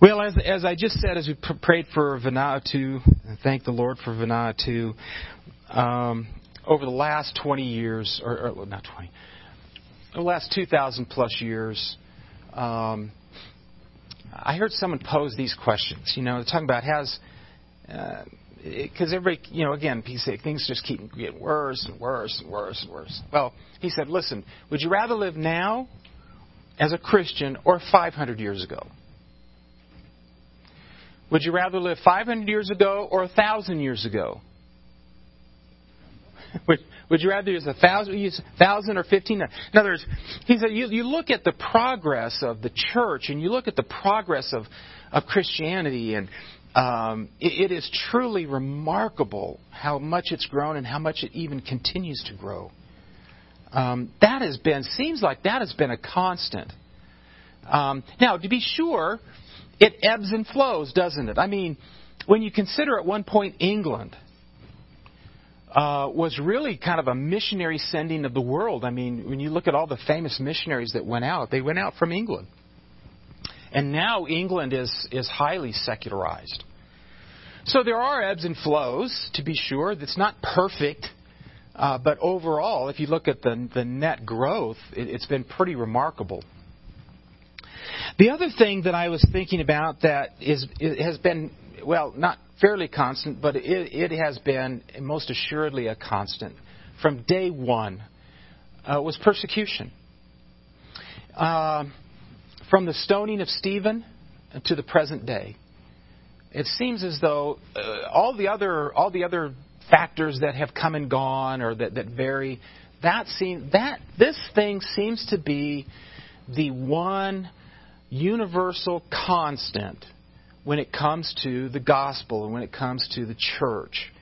Well, as, as I just said, as we pr- prayed for Vanuatu, and thank the Lord for Vanuatu, um, over the last 20 years, or, or not 20, the last 2,000 plus years, um, I heard someone pose these questions. You know, they're talking about has, because uh, everybody, you know, again, he said things just keep getting worse and worse and worse and worse. Well, he said, listen, would you rather live now as a Christian or 500 years ago? Would you rather live 500 years ago or 1,000 years ago? would, would you rather use a thousand, or fifteen? In other words, he said you, you look at the progress of the church and you look at the progress of, of Christianity, and um, it, it is truly remarkable how much it's grown and how much it even continues to grow. Um, that has been seems like that has been a constant. Um, now, to be sure, it ebbs and flows, doesn't it? I mean, when you consider at one point England uh, was really kind of a missionary sending of the world. I mean, when you look at all the famous missionaries that went out, they went out from England. And now England is, is highly secularized. So there are ebbs and flows, to be sure. It's not perfect. Uh, but overall, if you look at the, the net growth, it, it's been pretty remarkable. The other thing that I was thinking about that is has been well, not fairly constant, but it, it has been most assuredly a constant from day one uh, was persecution. Uh, from the stoning of Stephen to the present day, it seems as though uh, all the other all the other factors that have come and gone or that, that vary, that seem that this thing seems to be the one universal constant when it comes to the gospel and when it comes to the church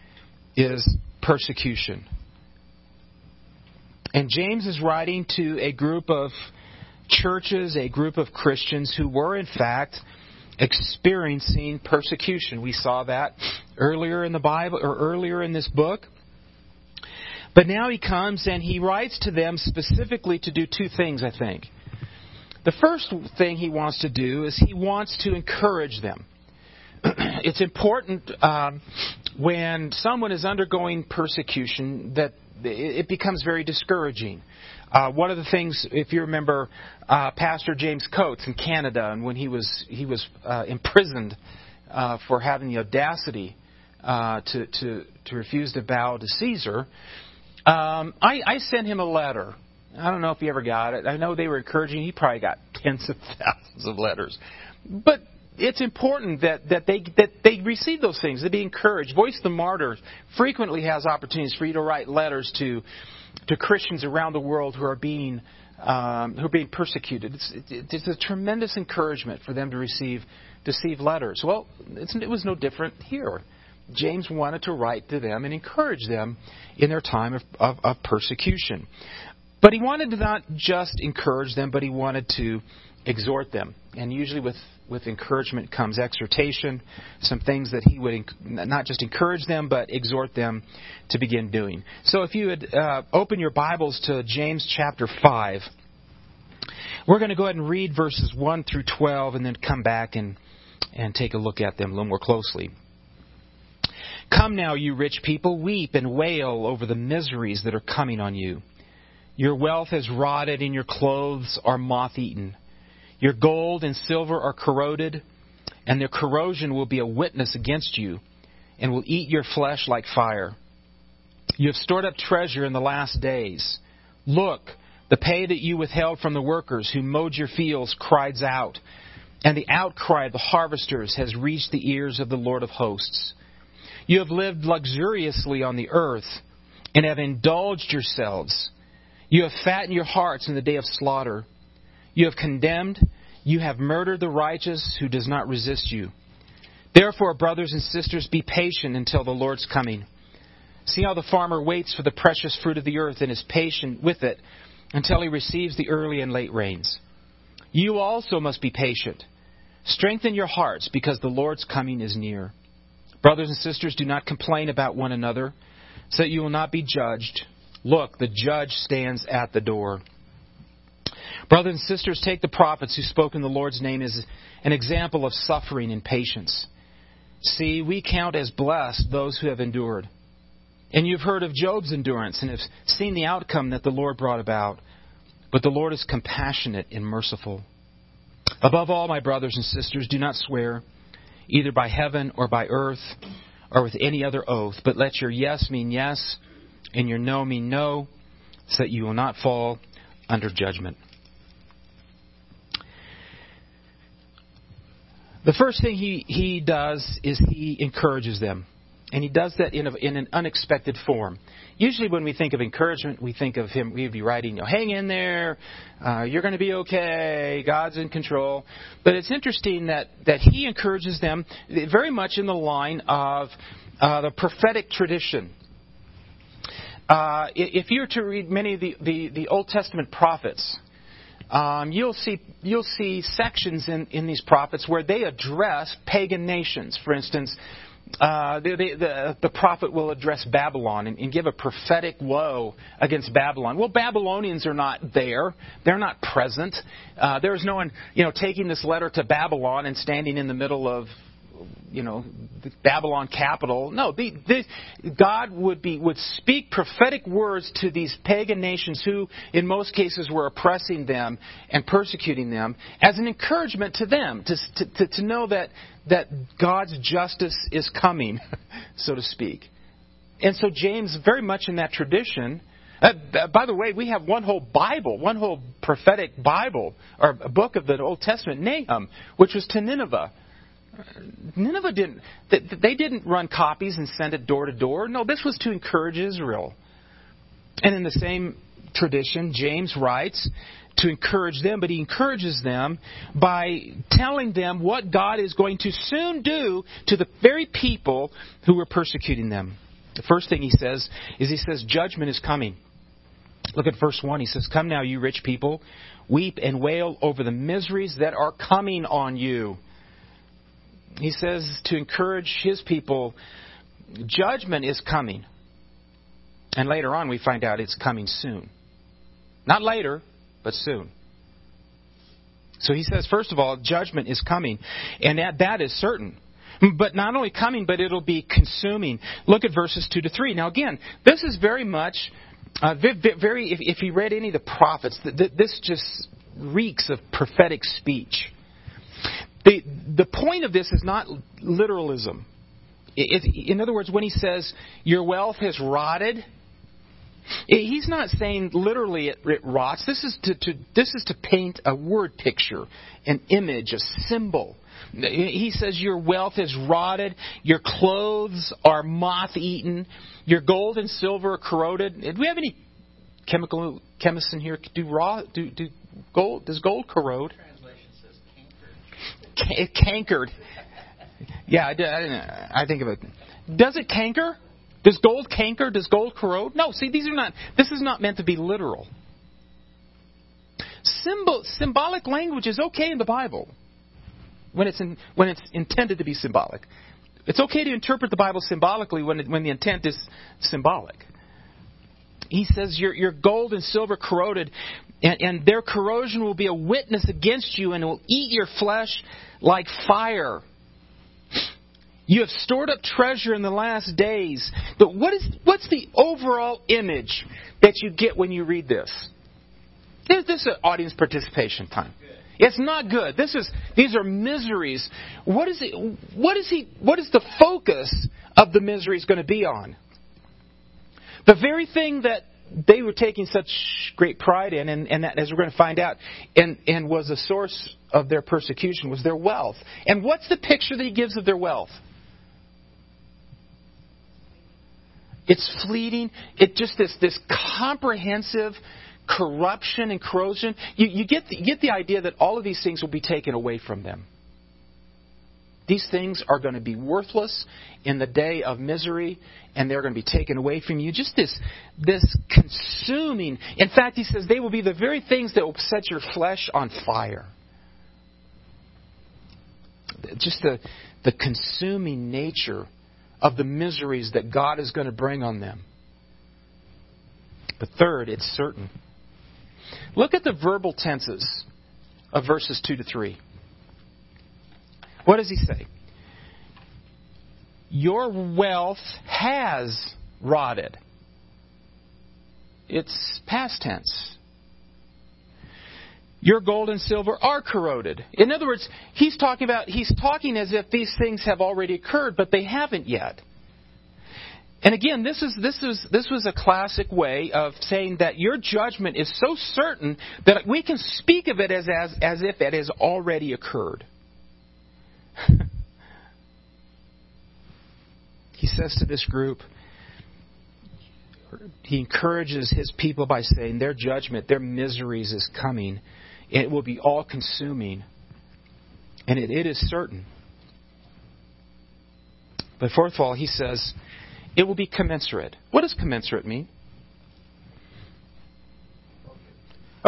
is persecution. And James is writing to a group of churches, a group of Christians who were, in fact, experiencing persecution. We saw that earlier in the Bible, or earlier in this book. But now he comes and he writes to them specifically to do two things, I think. The first thing he wants to do is he wants to encourage them. it's important um, when someone is undergoing persecution that it becomes very discouraging. Uh, one of the things, if you remember, uh, Pastor James Coates in Canada, and when he was he was uh, imprisoned uh, for having the audacity uh, to, to to refuse to bow to Caesar, um, I, I sent him a letter I don't know if he ever got it. I know they were encouraging. He probably got tens of thousands of letters. But it's important that, that they that they receive those things. They be encouraged. Voice the Martyrs frequently has opportunities for you to write letters to to Christians around the world who are being um, who are being persecuted. It's, it's a tremendous encouragement for them to receive to receive letters. Well, it was no different here. James wanted to write to them and encourage them in their time of, of, of persecution. But he wanted to not just encourage them, but he wanted to exhort them. And usually with, with encouragement comes exhortation, some things that he would not just encourage them, but exhort them to begin doing. So if you would uh, open your Bibles to James chapter 5, we're going to go ahead and read verses 1 through 12 and then come back and, and take a look at them a little more closely. Come now, you rich people, weep and wail over the miseries that are coming on you. Your wealth has rotted, and your clothes are moth eaten. Your gold and silver are corroded, and their corrosion will be a witness against you, and will eat your flesh like fire. You have stored up treasure in the last days. Look, the pay that you withheld from the workers who mowed your fields cries out, and the outcry of the harvesters has reached the ears of the Lord of hosts. You have lived luxuriously on the earth, and have indulged yourselves you have fattened your hearts in the day of slaughter. You have condemned, you have murdered the righteous who does not resist you. Therefore, brothers and sisters, be patient until the Lord's coming. See how the farmer waits for the precious fruit of the earth and is patient with it until he receives the early and late rains. You also must be patient. Strengthen your hearts because the Lord's coming is near. Brothers and sisters, do not complain about one another so that you will not be judged. Look, the judge stands at the door. Brothers and sisters, take the prophets who spoke in the Lord's name as an example of suffering and patience. See, we count as blessed those who have endured. And you've heard of Job's endurance and have seen the outcome that the Lord brought about. But the Lord is compassionate and merciful. Above all, my brothers and sisters, do not swear, either by heaven or by earth or with any other oath, but let your yes mean yes and your no mean no, so that you will not fall under judgment. The first thing he, he does is he encourages them. And he does that in, a, in an unexpected form. Usually, when we think of encouragement, we think of him, we'd be writing, you know, hang in there, uh, you're going to be okay, God's in control. But it's interesting that, that he encourages them very much in the line of uh, the prophetic tradition. Uh, if you were to read many of the, the, the Old Testament prophets, um, you'll see you'll see sections in, in these prophets where they address pagan nations. For instance, uh, the, the, the, prophet will address Babylon and, and, give a prophetic woe against Babylon. Well, Babylonians are not there; they're not present. Uh, there's no one, you know, taking this letter to Babylon and standing in the middle of you know, Babylon capital. No, the, the, God would be would speak prophetic words to these pagan nations who, in most cases, were oppressing them and persecuting them, as an encouragement to them to to, to know that that God's justice is coming, so to speak. And so James, very much in that tradition. Uh, by the way, we have one whole Bible, one whole prophetic Bible, or a book of the Old Testament, Nahum, which was to Nineveh Nineveh didn't, they didn't run copies and send it door to door. No, this was to encourage Israel. And in the same tradition, James writes to encourage them, but he encourages them by telling them what God is going to soon do to the very people who were persecuting them. The first thing he says is he says, Judgment is coming. Look at verse 1. He says, Come now, you rich people, weep and wail over the miseries that are coming on you he says to encourage his people, judgment is coming. And later on, we find out it's coming soon. Not later, but soon. So he says, first of all, judgment is coming. And that, that is certain. But not only coming, but it'll be consuming. Look at verses 2 to 3. Now, again, this is very much, uh, very, if, if you read any of the prophets, this just reeks of prophetic speech. The, the point of this is not literalism. It, in other words, when he says, Your wealth has rotted, he's not saying literally it, it rots. This is to, to, this is to paint a word picture, an image, a symbol. He says, Your wealth is rotted, your clothes are moth eaten, your gold and silver are corroded. Do we have any chemical chemists in here? Do raw do, do gold does gold corrode? Cankered. Yeah, I, I think of it. Does it canker? Does gold canker? Does gold corrode? No. See, these are not. This is not meant to be literal. Symbol, symbolic language is okay in the Bible when it's in, when it's intended to be symbolic. It's okay to interpret the Bible symbolically when it, when the intent is symbolic. He says your your gold and silver corroded, and, and their corrosion will be a witness against you, and will eat your flesh like fire. You have stored up treasure in the last days. But what is what's the overall image that you get when you read this? This, this is audience participation time. It's not good. This is these are miseries. What is it what is he what is the focus of the miseries going to be on? The very thing that they were taking such great pride in, and, and that, as we're going to find out, and, and was a source of their persecution, was their wealth. And what's the picture that he gives of their wealth? It's fleeting. It just this this comprehensive corruption and corrosion. You, you get the, you get the idea that all of these things will be taken away from them. These things are going to be worthless in the day of misery, and they're going to be taken away from you. Just this, this consuming. In fact, he says they will be the very things that will set your flesh on fire. Just the, the consuming nature of the miseries that God is going to bring on them. But third, it's certain. Look at the verbal tenses of verses 2 to 3. What does he say? Your wealth has rotted. It's past tense. Your gold and silver are corroded. In other words, he's talking about he's talking as if these things have already occurred, but they haven't yet. And again, this is this is this was a classic way of saying that your judgment is so certain that we can speak of it as as, as if it has already occurred. he says to this group, he encourages his people by saying their judgment, their miseries is coming. It will be all consuming. And it, it is certain. But fourth of all, he says, it will be commensurate. What does commensurate mean?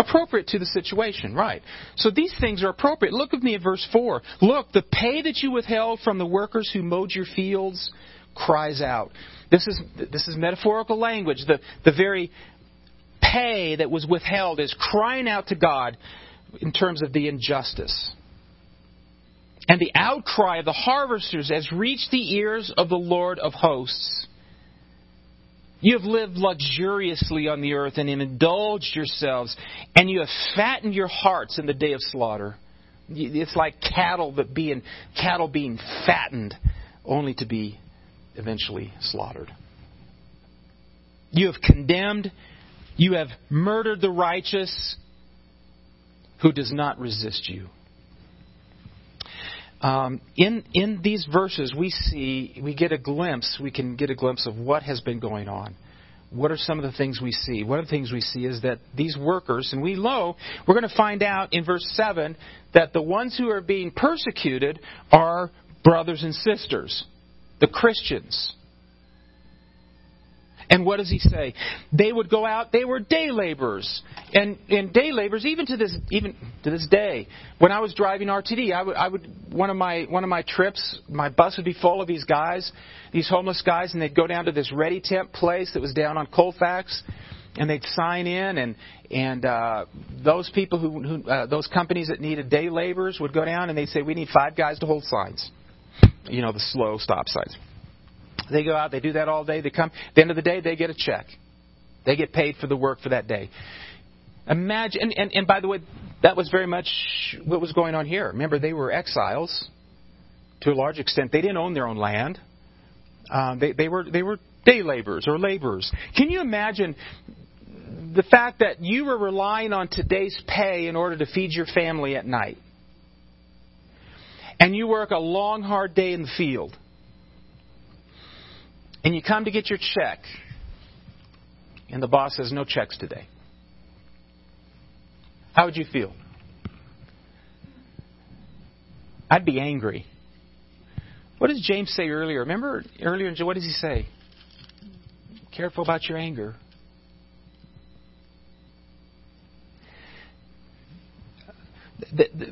Appropriate to the situation, right. So these things are appropriate. Look with me at verse 4. Look, the pay that you withheld from the workers who mowed your fields cries out. This is, this is metaphorical language. The, the very pay that was withheld is crying out to God in terms of the injustice. And the outcry of the harvesters has reached the ears of the Lord of hosts. You have lived luxuriously on the earth and indulged yourselves, and you have fattened your hearts in the day of slaughter. It's like cattle that being cattle being fattened, only to be eventually slaughtered. You have condemned, you have murdered the righteous, who does not resist you. Um, in in these verses, we see we get a glimpse. We can get a glimpse of what has been going on. What are some of the things we see? One of the things we see is that these workers, and we know, we're going to find out in verse 7 that the ones who are being persecuted are brothers and sisters, the Christians. And what does he say? They would go out. They were day laborers, and and day laborers even to this even to this day. When I was driving RTD, I would I would one of my one of my trips, my bus would be full of these guys, these homeless guys, and they'd go down to this Ready Temp place that was down on Colfax, and they'd sign in, and and uh, those people who, who uh, those companies that needed day laborers would go down and they'd say we need five guys to hold signs, you know the slow stop signs. They go out, they do that all day, they come. At the end of the day, they get a check. They get paid for the work for that day. Imagine, and, and, and by the way, that was very much what was going on here. Remember, they were exiles to a large extent. They didn't own their own land. Um, they, they were they were day laborers or laborers. Can you imagine the fact that you were relying on today's pay in order to feed your family at night? And you work a long, hard day in the field and you come to get your check, and the boss says, No checks today. How would you feel? I'd be angry. What does James say earlier? Remember earlier, what does he say? Careful about your anger.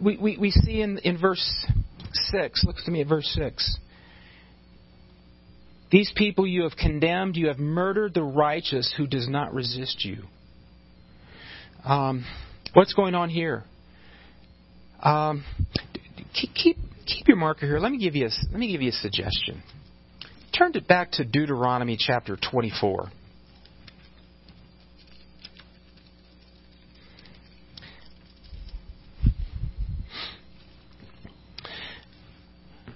We, we, we see in, in verse 6, look to me at verse 6. These people you have condemned, you have murdered the righteous who does not resist you. Um, what's going on here? Um, keep, keep, your marker here. Let me give you a, let me give you a suggestion. Turn it back to Deuteronomy chapter 24.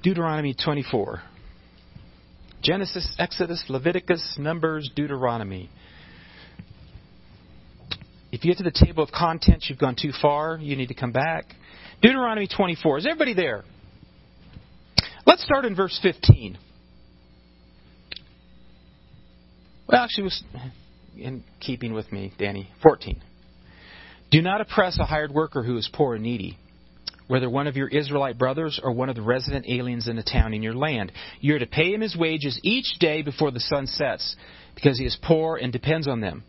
Deuteronomy 24. Genesis, Exodus, Leviticus, Numbers, Deuteronomy. If you get to the table of contents, you've gone too far. You need to come back. Deuteronomy 24. Is everybody there? Let's start in verse 15. Well, actually, was in keeping with me, Danny. 14. Do not oppress a hired worker who is poor and needy whether one of your Israelite brothers or one of the resident aliens in the town in your land. You are to pay him his wages each day before the sun sets, because he is poor and depends on them.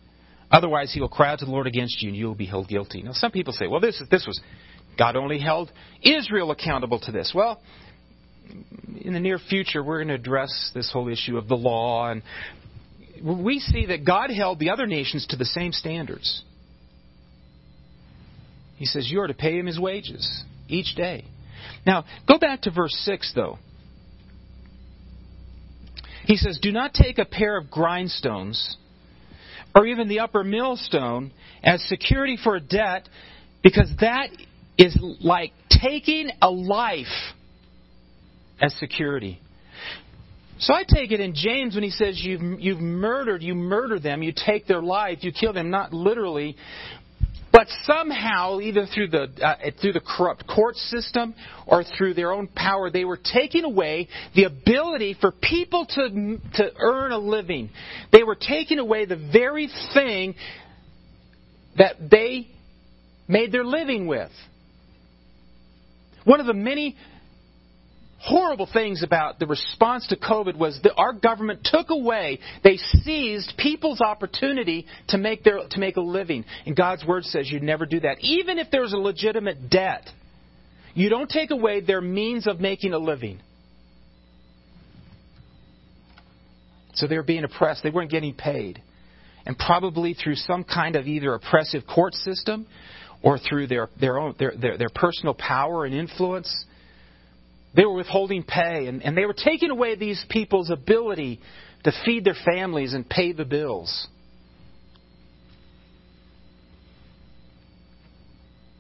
Otherwise, he will cry out to the Lord against you, and you will be held guilty. Now, some people say, well, this, this was, God only held Israel accountable to this. Well, in the near future, we're going to address this whole issue of the law, and we see that God held the other nations to the same standards. He says, You are to pay him his wages each day. Now, go back to verse 6, though. He says, Do not take a pair of grindstones or even the upper millstone as security for a debt because that is like taking a life as security. So I take it in James when he says you've, you've murdered, you murder them, you take their life, you kill them, not literally, but somehow, either through the uh, through the corrupt court system or through their own power, they were taking away the ability for people to to earn a living. They were taking away the very thing that they made their living with. One of the many horrible things about the response to COVID was that our government took away, they seized people's opportunity to make, their, to make a living. And God's Word says you never do that. Even if there's a legitimate debt, you don't take away their means of making a living. So they were being oppressed. They weren't getting paid. And probably through some kind of either oppressive court system or through their, their, own, their, their, their personal power and influence, they were withholding pay, and, and they were taking away these people's ability to feed their families and pay the bills.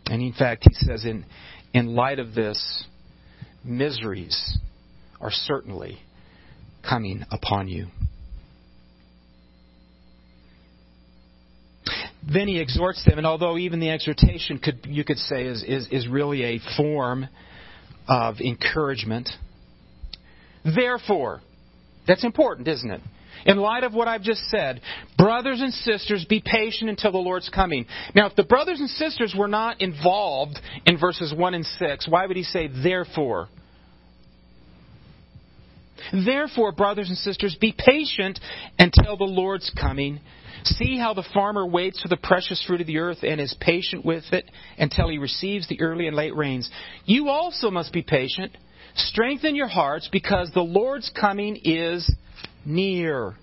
And in fact, he says, in, in light of this, miseries are certainly coming upon you. Then he exhorts them, and although even the exhortation could you could say is, is, is really a form of encouragement. Therefore, that's important, isn't it? In light of what I've just said, brothers and sisters, be patient until the Lord's coming. Now, if the brothers and sisters were not involved in verses 1 and 6, why would he say, therefore? Therefore, brothers and sisters, be patient until the Lord's coming. See how the farmer waits for the precious fruit of the earth and is patient with it until he receives the early and late rains. You also must be patient. Strengthen your hearts because the Lord's coming is near.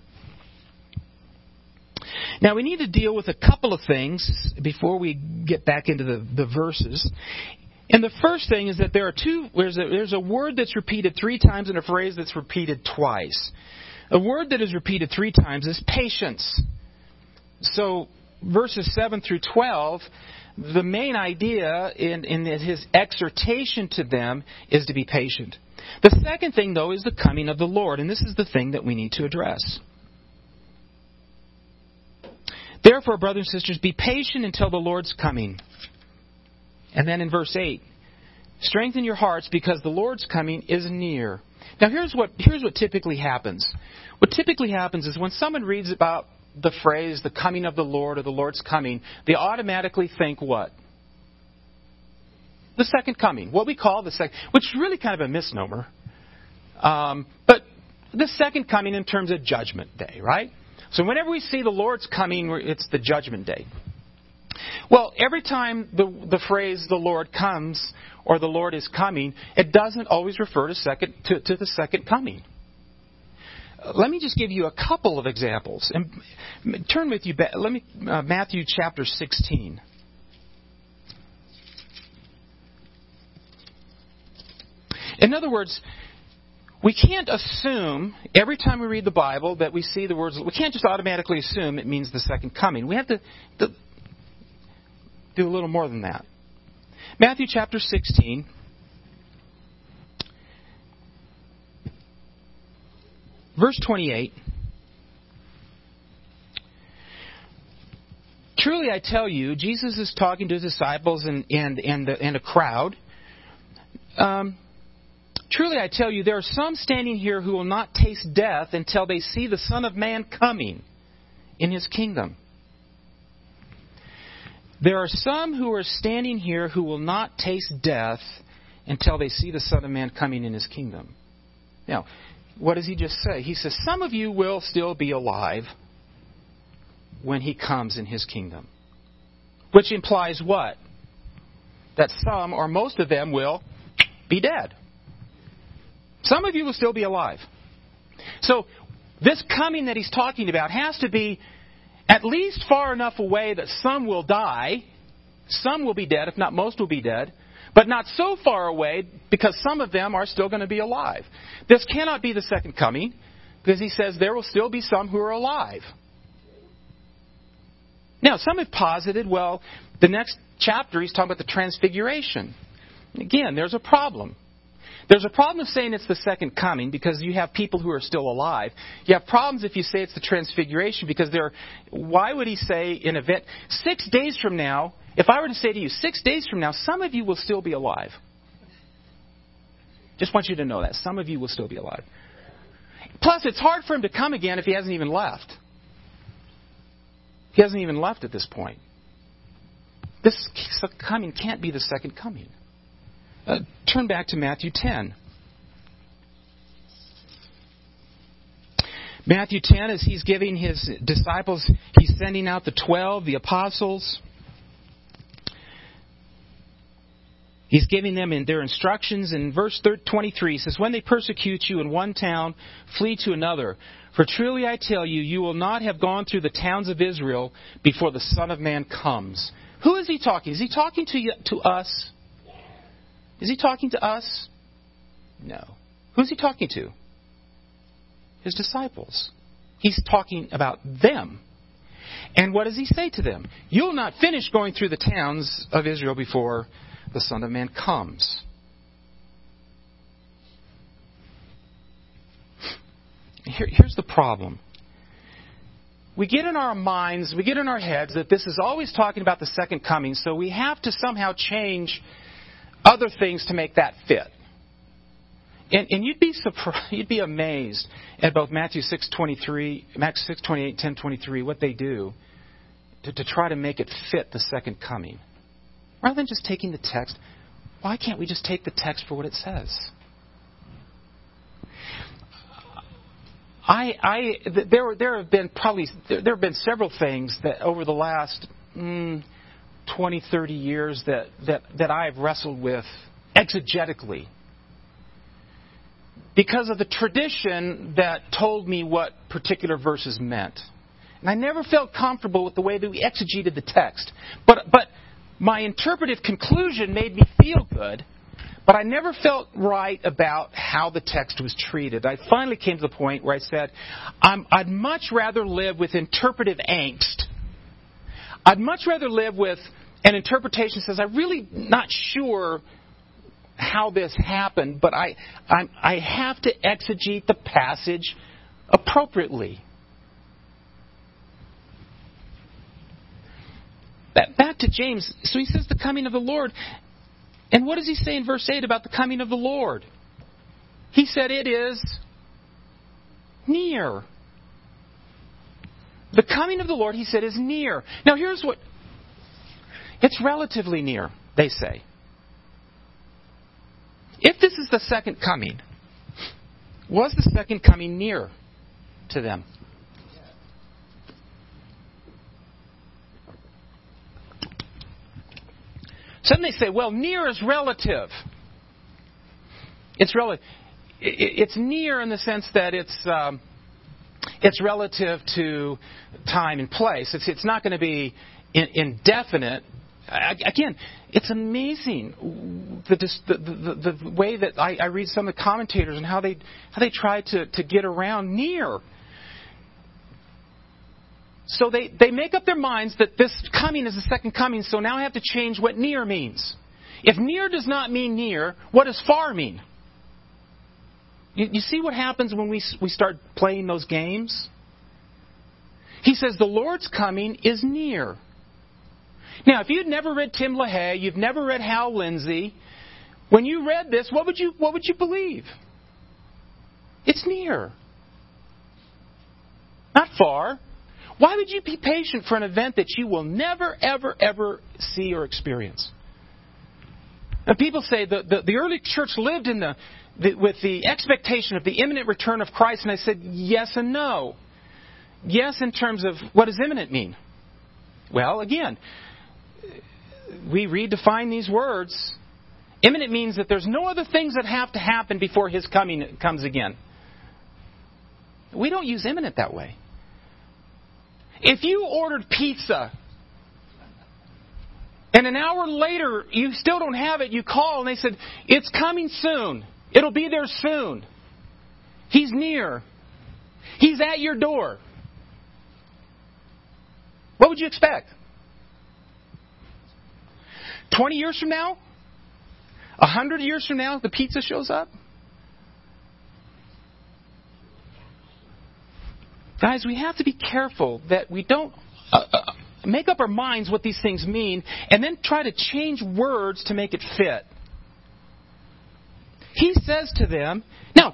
Now, we need to deal with a couple of things before we get back into the, the verses. And the first thing is that there are two, there's a, there's a word that's repeated three times and a phrase that's repeated twice. A word that is repeated three times is patience. So, verses 7 through 12, the main idea in, in his exhortation to them is to be patient. The second thing, though, is the coming of the Lord, and this is the thing that we need to address. Therefore, brothers and sisters, be patient until the Lord's coming. And then in verse 8, strengthen your hearts because the Lord's coming is near. Now, here's what, here's what typically happens. What typically happens is when someone reads about the phrase, the coming of the Lord or the Lord's coming, they automatically think what? The second coming. What we call the second, which is really kind of a misnomer. Um, but the second coming in terms of judgment day, right? So whenever we see the Lord's coming, it's the judgment day. Well, every time the, the phrase the Lord comes or the Lord is coming, it doesn't always refer to, second, to, to the second coming. Let me just give you a couple of examples. And turn with you, let me uh, Matthew chapter 16. In other words, we can't assume every time we read the Bible that we see the words. We can't just automatically assume it means the second coming. We have to, to do a little more than that. Matthew chapter 16. Verse 28 Truly I tell you, Jesus is talking to his disciples and, and, and, the, and a crowd. Um, Truly I tell you, there are some standing here who will not taste death until they see the Son of Man coming in his kingdom. There are some who are standing here who will not taste death until they see the Son of Man coming in his kingdom. Now, what does he just say? He says, Some of you will still be alive when he comes in his kingdom. Which implies what? That some or most of them will be dead. Some of you will still be alive. So, this coming that he's talking about has to be at least far enough away that some will die, Some will be dead, if not most will be dead, but not so far away because some of them are still going to be alive. This cannot be the second coming because he says there will still be some who are alive. Now, some have posited, well, the next chapter he's talking about the transfiguration. Again, there's a problem. There's a problem of saying it's the second coming because you have people who are still alive. You have problems if you say it's the transfiguration because there. Why would he say in event six days from now? If I were to say to you six days from now, some of you will still be alive. Just want you to know that some of you will still be alive. Plus, it's hard for him to come again if he hasn't even left. He hasn't even left at this point. This coming can't be the second coming. Uh, turn back to Matthew 10. Matthew 10, as he's giving his disciples, he's sending out the 12, the apostles. He's giving them in their instructions. In verse 23, he says, When they persecute you in one town, flee to another. For truly I tell you, you will not have gone through the towns of Israel before the Son of Man comes. Who is he talking? Is he talking to, you, to us? Is he talking to us? No. Who's he talking to? His disciples. He's talking about them. And what does he say to them? You'll not finish going through the towns of Israel before the Son of Man comes. Here, here's the problem. We get in our minds, we get in our heads that this is always talking about the second coming, so we have to somehow change other things to make that fit. And, and you'd be surprised, you'd be amazed at both Matthew 6:23, Matthew 6:28, 10:23, what they do to, to try to make it fit the second coming. Rather than just taking the text, why can't we just take the text for what it says? I, I, there, there have been probably there, there have been several things that over the last mm, 20, 30 years that, that, that I've wrestled with exegetically because of the tradition that told me what particular verses meant. And I never felt comfortable with the way that we exegeted the text. But, but my interpretive conclusion made me feel good, but I never felt right about how the text was treated. I finally came to the point where I said, i would much rather live with interpretive angst. I'd much rather live with an interpretation that says, I'm really not sure how this happened, but I, I, I have to exegete the passage appropriately. Back to James. So he says the coming of the Lord. And what does he say in verse 8 about the coming of the Lord? He said it is near. The coming of the Lord, he said, is near. Now here's what it's relatively near, they say. If this is the second coming, was the second coming near to them? Some they say, well, near is relative. It's relative. It's near in the sense that it's um, it's relative to time and place. It's it's not going to be indefinite again, it's amazing the, the, the, the way that I, I, read some of the commentators and how they, how they try to, to get around near. So they, they make up their minds that this coming is the second coming, so now I have to change what near means. If near does not mean near, what does far mean? You, you see what happens when we, we start playing those games? He says, The Lord's coming is near. Now, if you'd never read Tim LaHaye, you've never read Hal Lindsey, when you read this, what would you, what would you believe? It's near. Not far. Why would you be patient for an event that you will never, ever, ever see or experience? And people say the, the, the early church lived in the, the, with the expectation of the imminent return of Christ, and I said yes and no. Yes, in terms of what does imminent mean? Well, again, we redefine these words. Imminent means that there's no other things that have to happen before his coming comes again. We don't use imminent that way. If you ordered pizza And an hour later, you still don't have it. You call and they said, It's coming soon. It'll be there soon. He's near. He's at your door. What would you expect? 20 years from now? 100 years from now, the pizza shows up? Guys, we have to be careful that we don't uh, uh, make up our minds what these things mean and then try to change words to make it fit. He says to them, now,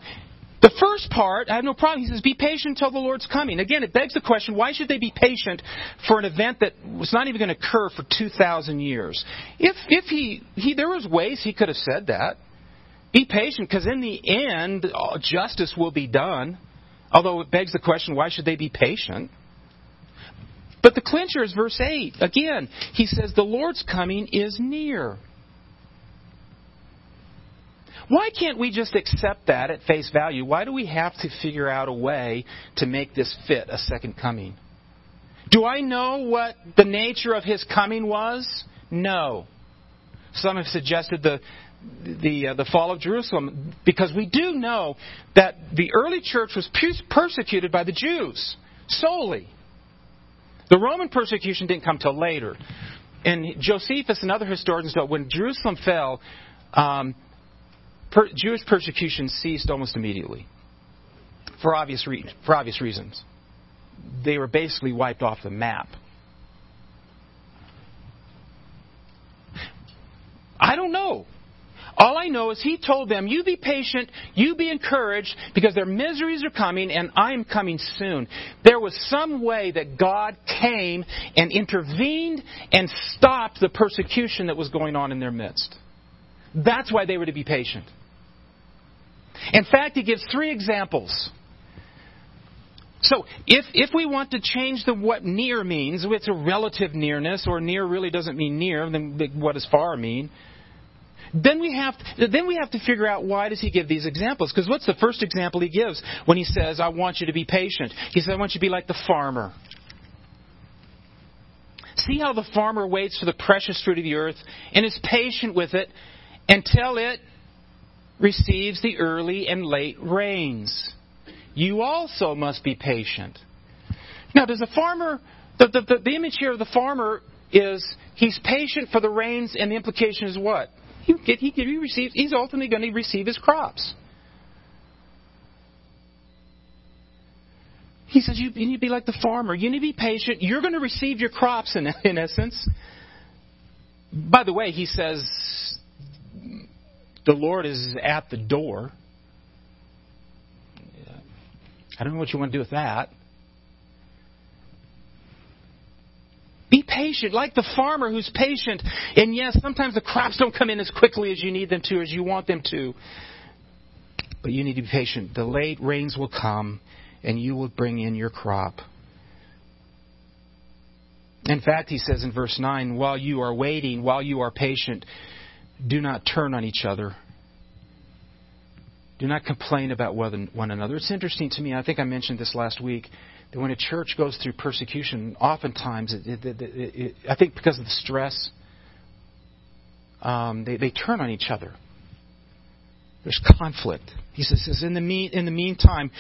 the first part, I have no problem. He says, be patient until the Lord's coming. Again, it begs the question, why should they be patient for an event that was not even going to occur for 2,000 years? If, if he, he, there was ways he could have said that. Be patient, because in the end, justice will be done. Although it begs the question, why should they be patient? But the clincher is verse 8. Again, he says, the Lord's coming is near. Why can't we just accept that at face value? Why do we have to figure out a way to make this fit a second coming? Do I know what the nature of his coming was? No. Some have suggested the the uh, the fall of Jerusalem because we do know that the early church was persecuted by the Jews solely. The Roman persecution didn't come till later. And Josephus and other historians know when Jerusalem fell, um, per- Jewish persecution ceased almost immediately for obvious, re- for obvious reasons. They were basically wiped off the map. I don't know. All I know is he told them, You be patient, you be encouraged, because their miseries are coming, and I am coming soon. There was some way that God came and intervened and stopped the persecution that was going on in their midst. That's why they were to be patient. In fact, he gives three examples. So, if, if we want to change the what near means, it's a relative nearness, or near really doesn't mean near, then what does far mean? Then we have to, then we have to figure out why does he give these examples? Because what's the first example he gives when he says, "I want you to be patient"? He says, "I want you to be like the farmer." See how the farmer waits for the precious fruit of the earth and is patient with it until it receives the early and late rains. You also must be patient. Now, does the farmer, the, the, the, image here of the farmer is he's patient for the rains, and the implication is what? He, get, he, he receives, he's ultimately going to receive his crops. He says, you, you, need to be like the farmer. You need to be patient. You're going to receive your crops, in, in essence. By the way, he says, the Lord is at the door. I don't know what you want to do with that. Be patient, like the farmer who's patient. And yes, sometimes the crops don't come in as quickly as you need them to, as you want them to. But you need to be patient. The late rains will come, and you will bring in your crop. In fact, he says in verse 9, while you are waiting, while you are patient, do not turn on each other. Do not complain about one another. It's interesting to me, I think I mentioned this last week, that when a church goes through persecution, oftentimes, it, it, it, I think because of the stress, um, they, they turn on each other. There's conflict. He says, in the, in the meantime,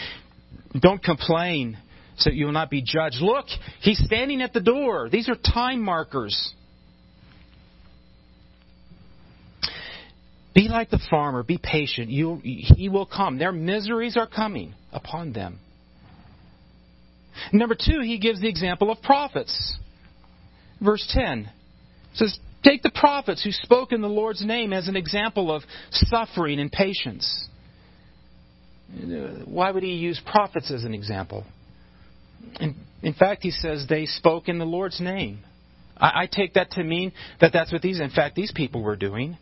don't complain so you will not be judged. Look, he's standing at the door. These are time markers. Be like the farmer. Be patient. You, he will come. Their miseries are coming upon them. Number two, he gives the example of prophets. Verse 10 says, Take the prophets who spoke in the Lord's name as an example of suffering and patience. Why would he use prophets as an example? In, in fact, he says they spoke in the Lord's name. I, I take that to mean that that's what these, in fact, these people were doing.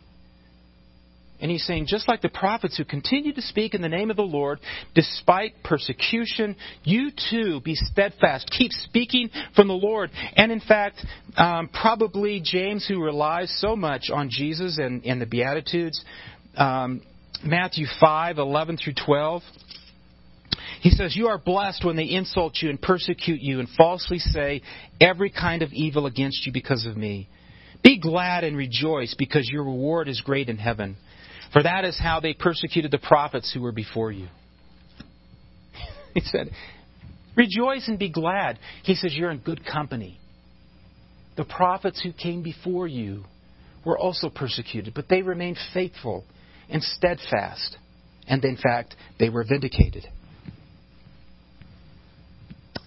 And he's saying, just like the prophets who continue to speak in the name of the Lord despite persecution, you too be steadfast. Keep speaking from the Lord. And in fact, um, probably James, who relies so much on Jesus and, and the Beatitudes, um, Matthew 5 11 through 12. He says, You are blessed when they insult you and persecute you and falsely say every kind of evil against you because of me. Be glad and rejoice, because your reward is great in heaven. For that is how they persecuted the prophets who were before you. he said, Rejoice and be glad. He says, You're in good company. The prophets who came before you were also persecuted, but they remained faithful and steadfast. And in fact, they were vindicated.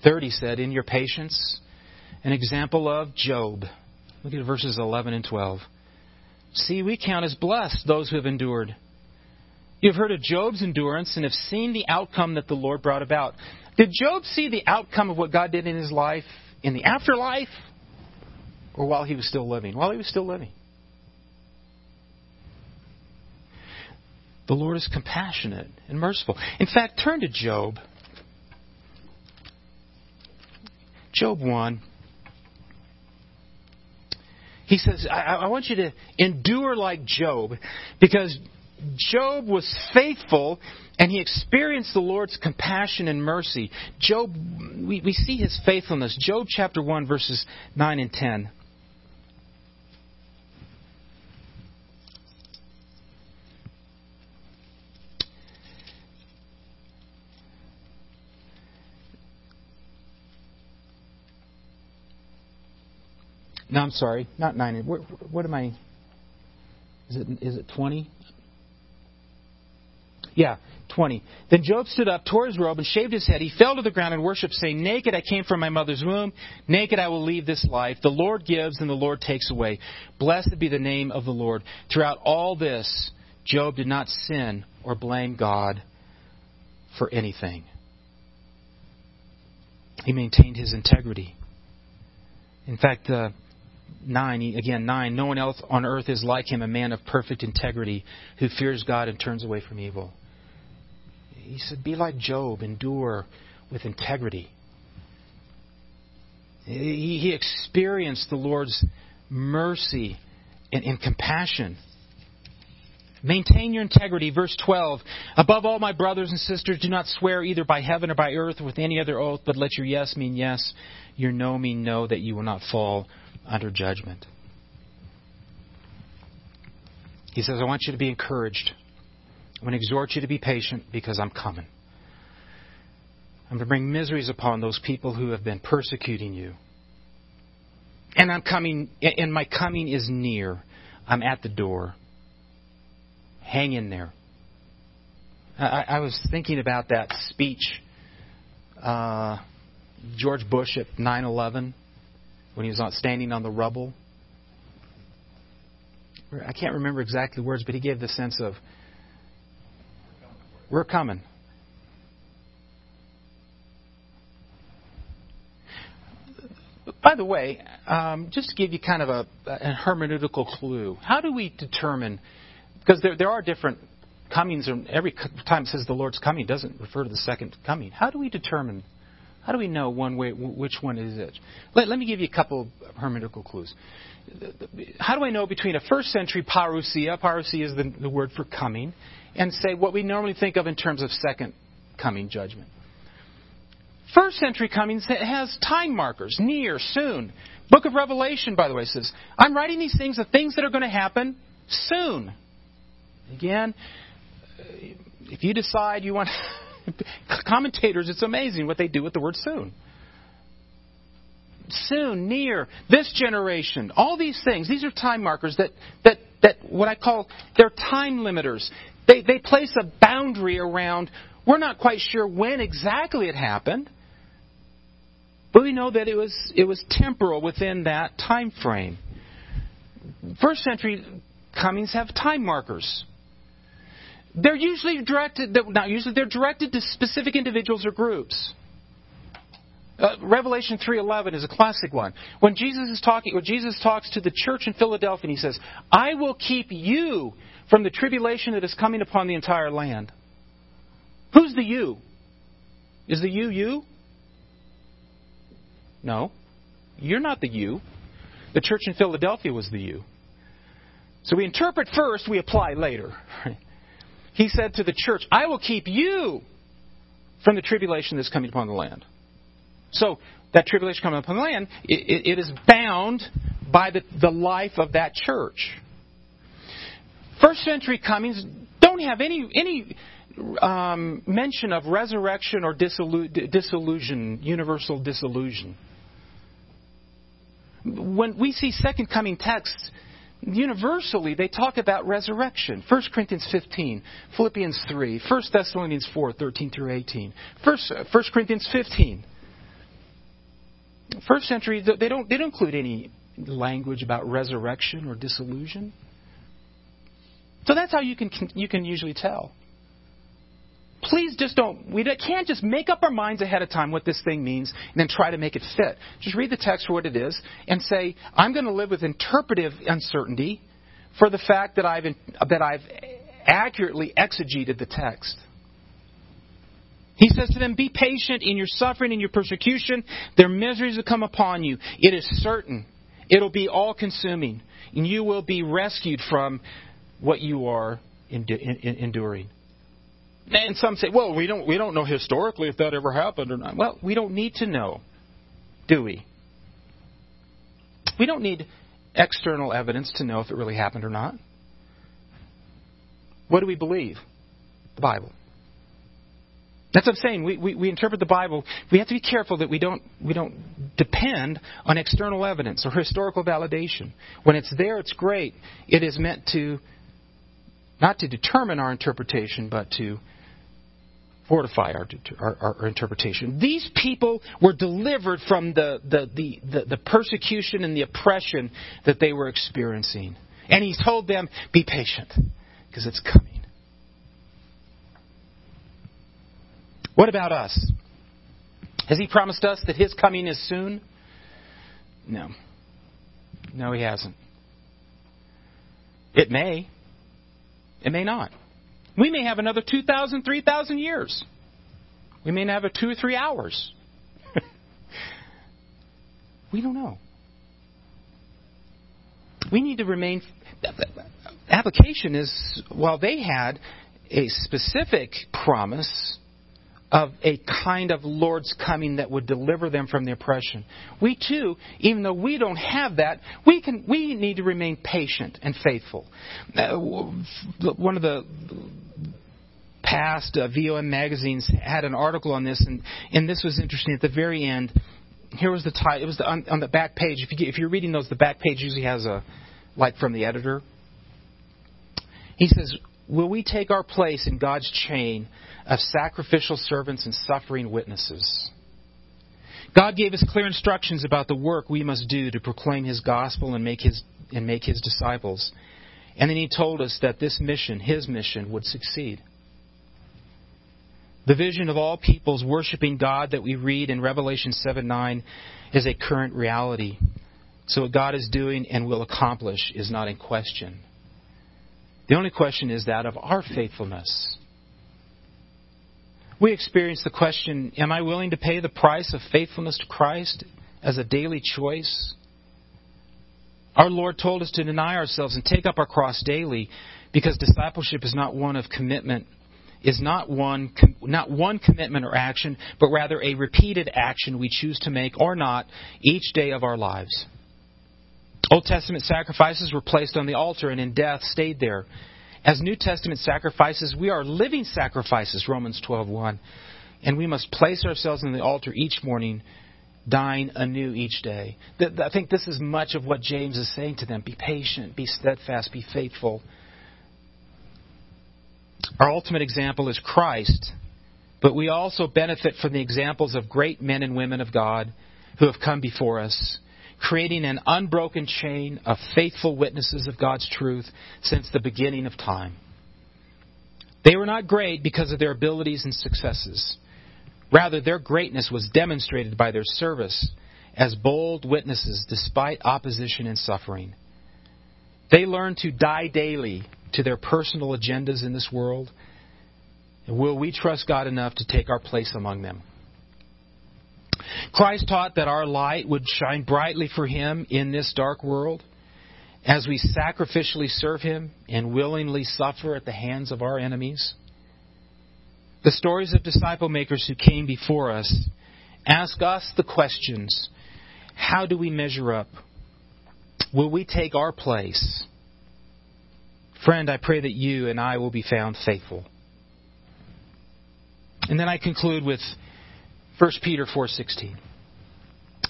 Third, he said, In your patience, an example of Job. Look at verses 11 and 12. See, we count as blessed those who have endured. You've heard of Job's endurance and have seen the outcome that the Lord brought about. Did Job see the outcome of what God did in his life in the afterlife or while he was still living? While he was still living. The Lord is compassionate and merciful. In fact, turn to Job. Job 1. He says, I, I want you to endure like Job because Job was faithful and he experienced the Lord's compassion and mercy. Job, we, we see his faithfulness. Job chapter 1, verses 9 and 10. No, I'm sorry, not nine. What, what am I? Is it is it twenty? Yeah, 20. Then Job stood up, tore his robe, and shaved his head. He fell to the ground and worshipped, saying, Naked I came from my mother's womb. Naked I will leave this life. The Lord gives and the Lord takes away. Blessed be the name of the Lord. Throughout all this, Job did not sin or blame God for anything. He maintained his integrity. In fact, uh, 9, again, 9, no one else on earth is like him, a man of perfect integrity who fears God and turns away from evil. He said, Be like Job, endure with integrity. He, he experienced the Lord's mercy and, and compassion. Maintain your integrity. Verse 12. Above all, my brothers and sisters, do not swear either by heaven or by earth or with any other oath, but let your yes mean yes, your no mean no, that you will not fall under judgment. He says, I want you to be encouraged. I want to exhort you to be patient because I'm coming. I'm going to bring miseries upon those people who have been persecuting you. And I'm coming, and my coming is near. I'm at the door. Hang in there. I, I was thinking about that speech uh, George Bush at 9 11 when he was not standing on the rubble. I can't remember exactly the words, but he gave the sense of, we're coming. By the way, um, just to give you kind of a, a, hermeneutical clue, how do we determine? Because there, there are different comings, and every time it says the Lord's coming doesn't refer to the second coming. How do we determine how do we know one way which one is it? Let, let me give you a couple hermeneutical clues. How do I know between a first century parousia, parousia is the, the word for coming, and say what we normally think of in terms of second coming judgment? First century coming has time markers, near, soon. Book of Revelation, by the way, says, I'm writing these things, the things that are going to happen soon. Again, if you decide you want Commentators, it's amazing what they do with the word soon. Soon, near, this generation, all these things, these are time markers that, that, that what I call, they're time limiters. They, they place a boundary around, we're not quite sure when exactly it happened, but we know that it was, it was temporal within that time frame. First century comings have time markers. They're usually directed, not usually, they're directed to specific individuals or groups. Uh, Revelation 3:11 is a classic one. When Jesus is talking, when Jesus talks to the church in Philadelphia, and he says, "I will keep you from the tribulation that is coming upon the entire land." Who's the you? Is the you you? No, you're not the you. The church in Philadelphia was the you. So we interpret first, we apply later. He said to the church, I will keep you from the tribulation that's coming upon the land. So, that tribulation coming upon the land, it, it, is bound by the, the life of that church. First century comings don't have any any um, mention of resurrection or dissolu- disillusion, universal disillusion. When we see second coming texts, universally they talk about resurrection. 1 Corinthians 15, Philippians 3, 1 Thessalonians 4, 13 through 18, 1, 1 uh, Corinthians 15. First century, they don't, they don't include any language about resurrection or disillusion. So that's how you can, you can usually tell. Please just don't, we can't just make up our minds ahead of time what this thing means and then try to make it fit. Just read the text for what it is and say, I'm going to live with interpretive uncertainty for the fact that I've, that I've accurately exegeted the text. He says to them, Be patient in your suffering and your persecution. Their miseries will come upon you. It is certain. It'll be all consuming. And you will be rescued from what you are enduring. And some say, well, we don't, we don't know historically if that ever happened or not. Well, we don't need to know, do we? We don't need external evidence to know if it really happened or not. What do we believe? The Bible. That's what I'm saying. We, we, we, interpret the Bible. We have to be careful that we don't, we don't depend on external evidence or historical validation. When it's there, it's great. It is meant to, not to determine our interpretation, but to fortify our, our, our, interpretation. These people were delivered from the, the, the, the, the persecution and the oppression that they were experiencing. And he told them, be patient, because it's coming. What about us? Has He promised us that His coming is soon? No. No, He hasn't. It may. It may not. We may have another 2,000, 3,000 years. We may have a two or three hours. we don't know. We need to remain. Application is, while they had a specific promise of a kind of Lord's coming that would deliver them from the oppression. We too, even though we don't have that, we can we need to remain patient and faithful. Uh, one of the past uh, VOM magazines had an article on this, and and this was interesting. At the very end, here was the title. It was the, on, on the back page. If you get, if you're reading those, the back page usually has a like from the editor. He says, "Will we take our place in God's chain?" Of sacrificial servants and suffering witnesses. God gave us clear instructions about the work we must do to proclaim His gospel and make His, and make His disciples. And then He told us that this mission, His mission, would succeed. The vision of all peoples worshiping God that we read in Revelation 7 9 is a current reality. So what God is doing and will accomplish is not in question. The only question is that of our faithfulness we experience the question Am I willing to pay the price of faithfulness to Christ as a daily choice? Our Lord told us to deny ourselves and take up our cross daily because discipleship is not one of commitment is not one not one commitment or action but rather a repeated action we choose to make or not each day of our lives. Old Testament sacrifices were placed on the altar and in death stayed there. As New Testament sacrifices, we are living sacrifices, Romans 12:1. And we must place ourselves on the altar each morning, dying anew each day. I think this is much of what James is saying to them. Be patient, be steadfast, be faithful. Our ultimate example is Christ, but we also benefit from the examples of great men and women of God who have come before us creating an unbroken chain of faithful witnesses of God's truth since the beginning of time. They were not great because of their abilities and successes. Rather, their greatness was demonstrated by their service as bold witnesses despite opposition and suffering. They learned to die daily to their personal agendas in this world. And will we trust God enough to take our place among them? Christ taught that our light would shine brightly for Him in this dark world as we sacrificially serve Him and willingly suffer at the hands of our enemies. The stories of disciple makers who came before us ask us the questions how do we measure up? Will we take our place? Friend, I pray that you and I will be found faithful. And then I conclude with 1 Peter 4:16.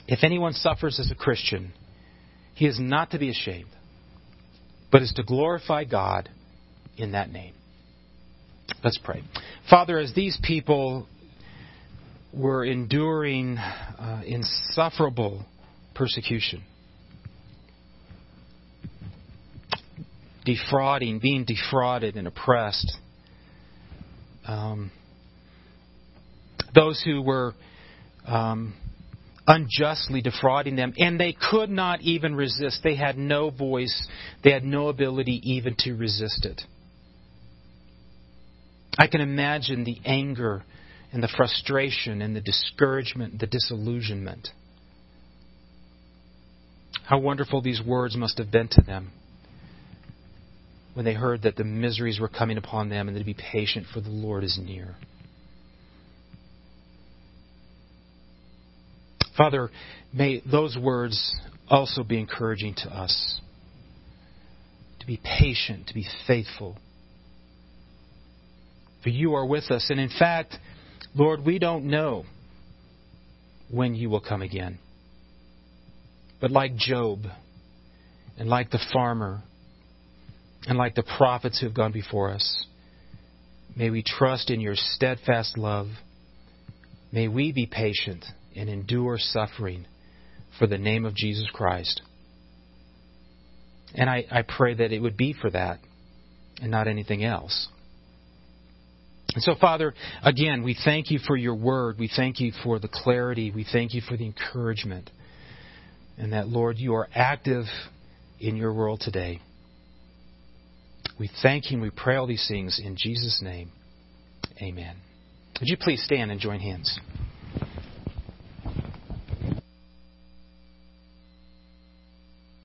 If anyone suffers as a Christian, he is not to be ashamed, but is to glorify God in that name. Let's pray. Father, as these people were enduring uh, insufferable persecution, defrauding, being defrauded and oppressed, um, those who were um, unjustly defrauding them, and they could not even resist. They had no voice, they had no ability even to resist it. I can imagine the anger and the frustration and the discouragement, the disillusionment. How wonderful these words must have been to them when they heard that the miseries were coming upon them and to be patient, for the Lord is near. Father, may those words also be encouraging to us to be patient, to be faithful. For you are with us. And in fact, Lord, we don't know when you will come again. But like Job, and like the farmer, and like the prophets who have gone before us, may we trust in your steadfast love. May we be patient and endure suffering for the name of Jesus Christ. And I, I pray that it would be for that and not anything else. And so, Father, again, we thank you for your word. We thank you for the clarity. We thank you for the encouragement. And that, Lord, you are active in your world today. We thank you and we pray all these things in Jesus' name. Amen. Would you please stand and join hands?